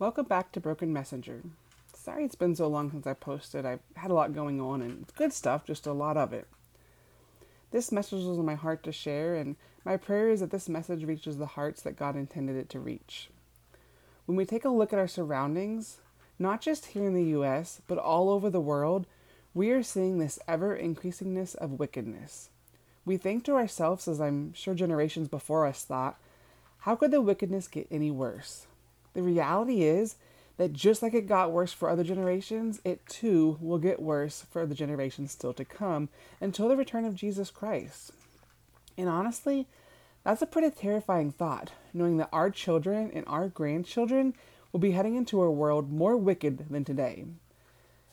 Welcome back to Broken Messenger. Sorry it's been so long since I posted. I've had a lot going on and good stuff, just a lot of it. This message was in my heart to share, and my prayer is that this message reaches the hearts that God intended it to reach. When we take a look at our surroundings, not just here in the US, but all over the world, we are seeing this ever increasingness of wickedness. We think to ourselves, as I'm sure generations before us thought, how could the wickedness get any worse? The reality is that just like it got worse for other generations, it too will get worse for the generations still to come until the return of Jesus Christ. And honestly, that's a pretty terrifying thought, knowing that our children and our grandchildren will be heading into a world more wicked than today.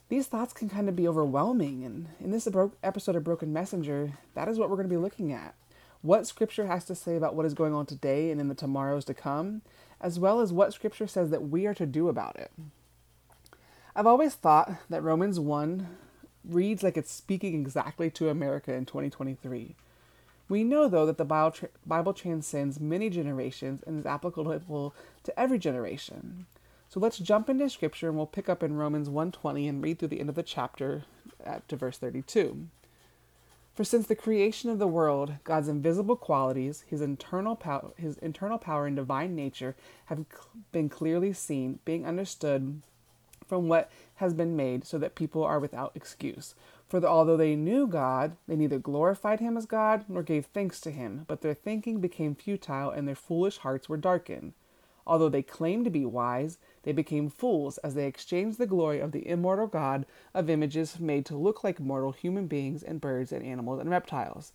These thoughts can kind of be overwhelming, and in this episode of Broken Messenger, that is what we're going to be looking at. What Scripture has to say about what is going on today and in the tomorrows to come, as well as what Scripture says that we are to do about it. I've always thought that Romans 1 reads like it's speaking exactly to America in 2023. We know, though, that the Bible transcends many generations and is applicable to every generation. So let's jump into scripture and we'll pick up in Romans 1:20 and read through the end of the chapter to verse 32. For since the creation of the world, God's invisible qualities, his internal power, his internal power and divine nature have been clearly seen, being understood from what has been made, so that people are without excuse. For the, although they knew God, they neither glorified him as God nor gave thanks to him, but their thinking became futile and their foolish hearts were darkened. Although they claimed to be wise, they became fools as they exchanged the glory of the immortal God of images made to look like mortal human beings and birds and animals and reptiles.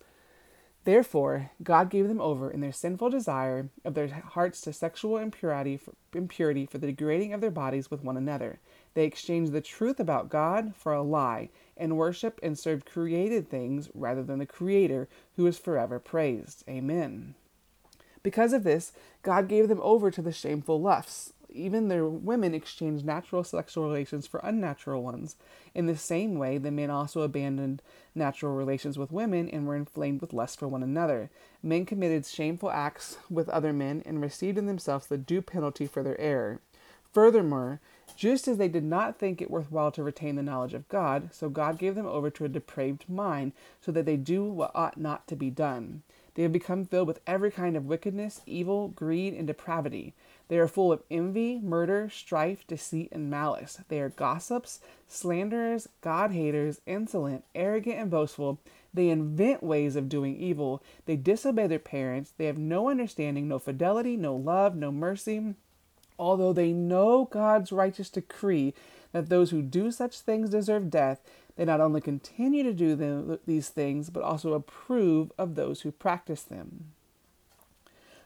Therefore, God gave them over in their sinful desire of their hearts to sexual impurity for, impurity for the degrading of their bodies with one another. They exchanged the truth about God for a lie and worshiped and served created things rather than the Creator who is forever praised. Amen. Because of this, God gave them over to the shameful lusts even their women exchanged natural sexual relations for unnatural ones. In the same way, the men also abandoned natural relations with women and were inflamed with lust for one another. Men committed shameful acts with other men and received in themselves the due penalty for their error. Furthermore, just as they did not think it worthwhile to retain the knowledge of God, so God gave them over to a depraved mind, so that they do what ought not to be done. They have become filled with every kind of wickedness, evil, greed, and depravity. They are full of envy, murder, strife, deceit, and malice. They are gossips, slanderers, God haters, insolent, arrogant, and boastful. They invent ways of doing evil. They disobey their parents. They have no understanding, no fidelity, no love, no mercy. Although they know God's righteous decree that those who do such things deserve death, they not only continue to do them, these things, but also approve of those who practice them.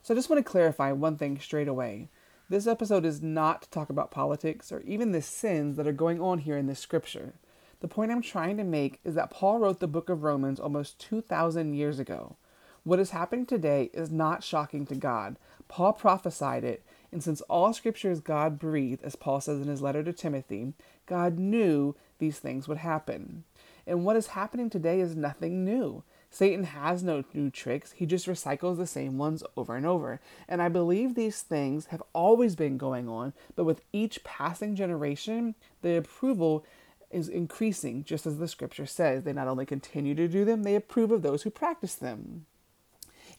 So I just want to clarify one thing straight away. This episode is not to talk about politics or even the sins that are going on here in this scripture. The point I'm trying to make is that Paul wrote the book of Romans almost 2,000 years ago. What is happening today is not shocking to God. Paul prophesied it, and since all scripture is God breathed, as Paul says in his letter to Timothy, God knew these things would happen. And what is happening today is nothing new. Satan has no new tricks, he just recycles the same ones over and over. And I believe these things have always been going on, but with each passing generation, the approval is increasing, just as the scripture says. They not only continue to do them, they approve of those who practice them.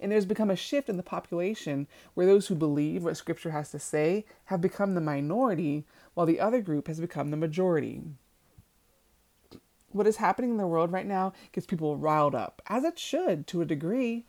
And there's become a shift in the population where those who believe what scripture has to say have become the minority, while the other group has become the majority what is happening in the world right now gets people riled up, as it should to a degree.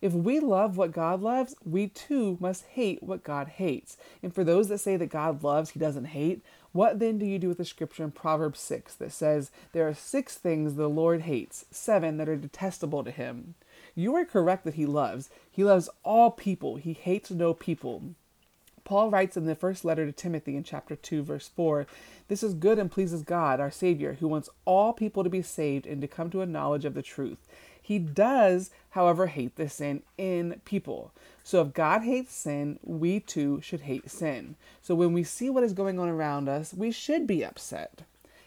If we love what God loves, we too must hate what God hates. And for those that say that God loves, he doesn't hate, what then do you do with the scripture in Proverbs 6 that says, There are six things the Lord hates, seven that are detestable to him? You are correct that he loves. He loves all people, he hates no people. Paul writes in the first letter to Timothy in chapter 2, verse 4 This is good and pleases God, our Savior, who wants all people to be saved and to come to a knowledge of the truth. He does, however, hate the sin in people. So if God hates sin, we too should hate sin. So when we see what is going on around us, we should be upset.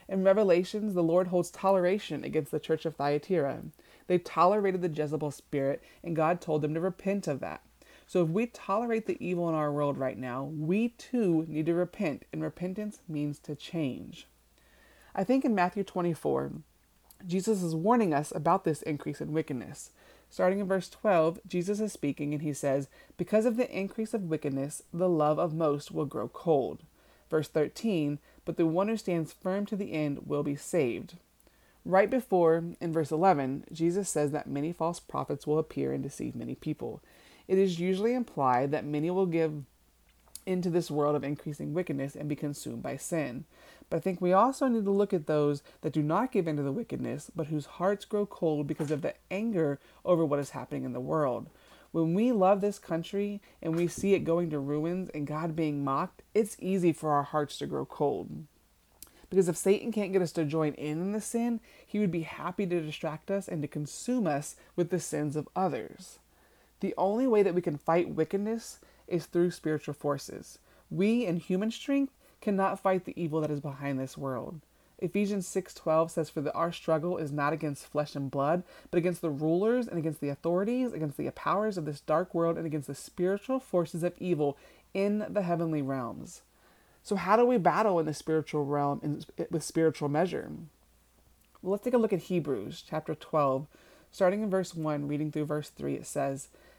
In Revelations, the Lord holds toleration against the church of Thyatira. They tolerated the Jezebel spirit, and God told them to repent of that. So if we tolerate the evil in our world right now, we too need to repent, and repentance means to change. I think in Matthew 24, Jesus is warning us about this increase in wickedness. Starting in verse 12, Jesus is speaking and he says, Because of the increase of wickedness, the love of most will grow cold. Verse 13, But the one who stands firm to the end will be saved. Right before, in verse 11, Jesus says that many false prophets will appear and deceive many people it is usually implied that many will give into this world of increasing wickedness and be consumed by sin. But I think we also need to look at those that do not give into the wickedness, but whose hearts grow cold because of the anger over what is happening in the world. When we love this country and we see it going to ruins and God being mocked, it's easy for our hearts to grow cold. Because if Satan can't get us to join in in the sin, he would be happy to distract us and to consume us with the sins of others. The only way that we can fight wickedness is through spiritual forces. We, in human strength, cannot fight the evil that is behind this world. Ephesians 6:12 says for the our struggle is not against flesh and blood, but against the rulers and against the authorities, against the powers of this dark world and against the spiritual forces of evil in the heavenly realms. So how do we battle in the spiritual realm in, with spiritual measure? Well, let's take a look at Hebrews chapter 12, starting in verse 1, reading through verse 3. It says,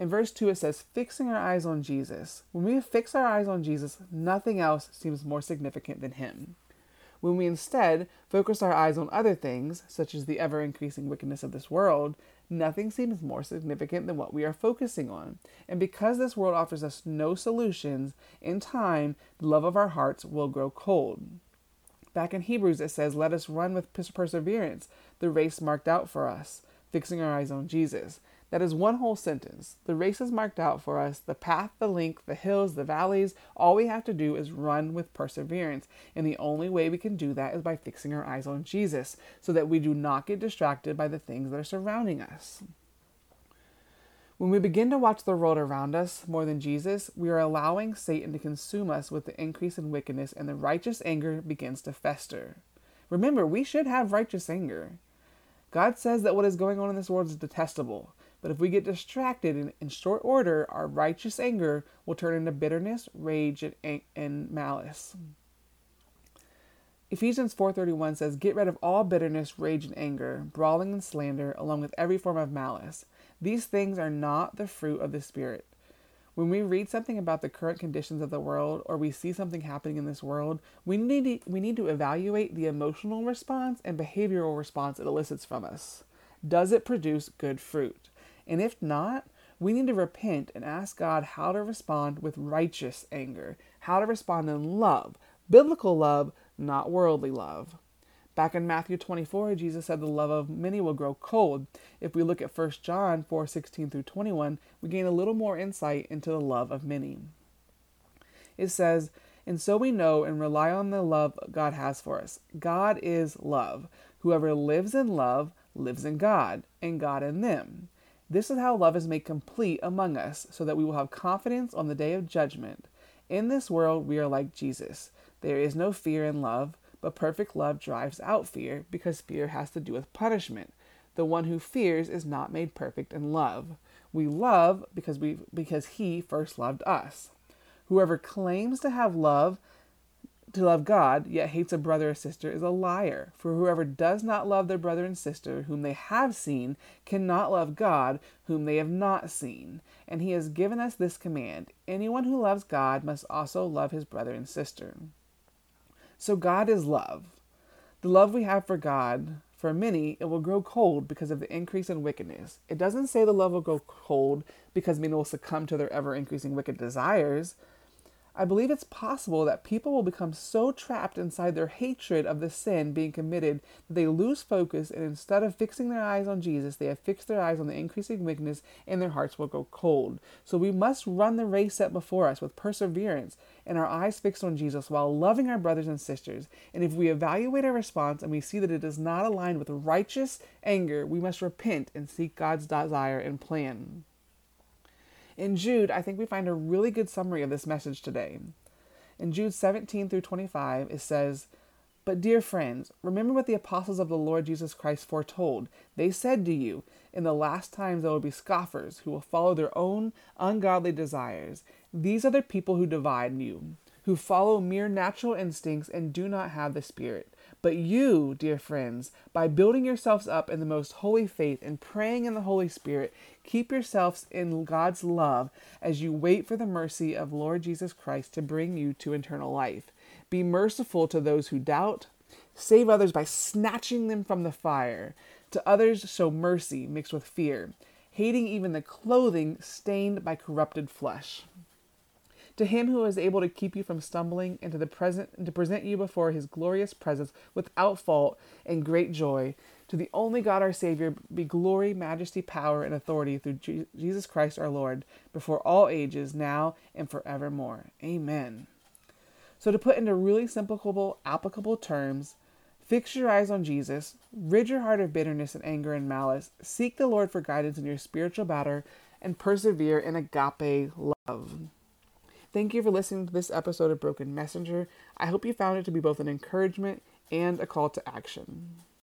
In verse 2, it says, fixing our eyes on Jesus. When we fix our eyes on Jesus, nothing else seems more significant than Him. When we instead focus our eyes on other things, such as the ever increasing wickedness of this world, nothing seems more significant than what we are focusing on. And because this world offers us no solutions, in time, the love of our hearts will grow cold. Back in Hebrews, it says, Let us run with perseverance the race marked out for us, fixing our eyes on Jesus. That is one whole sentence. The race is marked out for us the path, the length, the hills, the valleys. All we have to do is run with perseverance. And the only way we can do that is by fixing our eyes on Jesus so that we do not get distracted by the things that are surrounding us. When we begin to watch the world around us more than Jesus, we are allowing Satan to consume us with the increase in wickedness, and the righteous anger begins to fester. Remember, we should have righteous anger. God says that what is going on in this world is detestable. But if we get distracted in, in short order, our righteous anger will turn into bitterness, rage, and, and malice. Ephesians 4:31 says, "Get rid of all bitterness, rage, and anger, brawling and slander, along with every form of malice. These things are not the fruit of the spirit." When we read something about the current conditions of the world or we see something happening in this world, we need to, we need to evaluate the emotional response and behavioral response it elicits from us. Does it produce good fruit? And if not, we need to repent and ask God how to respond with righteous anger, how to respond in love, biblical love, not worldly love. Back in Matthew 24, Jesus said the love of many will grow cold. If we look at 1 John 4 16 through 21, we gain a little more insight into the love of many. It says, And so we know and rely on the love God has for us. God is love. Whoever lives in love lives in God, and God in them. This is how love is made complete among us, so that we will have confidence on the day of judgment. In this world, we are like Jesus. There is no fear in love, but perfect love drives out fear, because fear has to do with punishment. The one who fears is not made perfect in love. We love because we because he first loved us. Whoever claims to have love to love God, yet hates a brother or sister, is a liar. For whoever does not love their brother and sister, whom they have seen, cannot love God, whom they have not seen. And he has given us this command anyone who loves God must also love his brother and sister. So God is love. The love we have for God, for many, it will grow cold because of the increase in wickedness. It doesn't say the love will grow cold because many will succumb to their ever increasing wicked desires. I believe it's possible that people will become so trapped inside their hatred of the sin being committed that they lose focus and instead of fixing their eyes on Jesus, they have fixed their eyes on the increasing wickedness and their hearts will go cold. So we must run the race set before us with perseverance and our eyes fixed on Jesus while loving our brothers and sisters. And if we evaluate our response and we see that it is not aligned with righteous anger, we must repent and seek God's desire and plan. In Jude, I think we find a really good summary of this message today. In Jude 17 through 25, it says, But dear friends, remember what the apostles of the Lord Jesus Christ foretold. They said to you, In the last times there will be scoffers who will follow their own ungodly desires. These are the people who divide you, who follow mere natural instincts and do not have the Spirit. But you, dear friends, by building yourselves up in the most holy faith and praying in the Holy Spirit, keep yourselves in God's love as you wait for the mercy of Lord Jesus Christ to bring you to eternal life. Be merciful to those who doubt. Save others by snatching them from the fire. To others, show mercy mixed with fear, hating even the clothing stained by corrupted flesh. To him who is able to keep you from stumbling and to the present and to present you before his glorious presence without fault and great joy, to the only God our Savior be glory, majesty, power, and authority through Jesus Christ our Lord, before all ages, now and forevermore. Amen. So, to put into really simple, applicable terms, fix your eyes on Jesus, rid your heart of bitterness and anger and malice, seek the Lord for guidance in your spiritual battle, and persevere in agape love. Thank you for listening to this episode of Broken Messenger. I hope you found it to be both an encouragement and a call to action.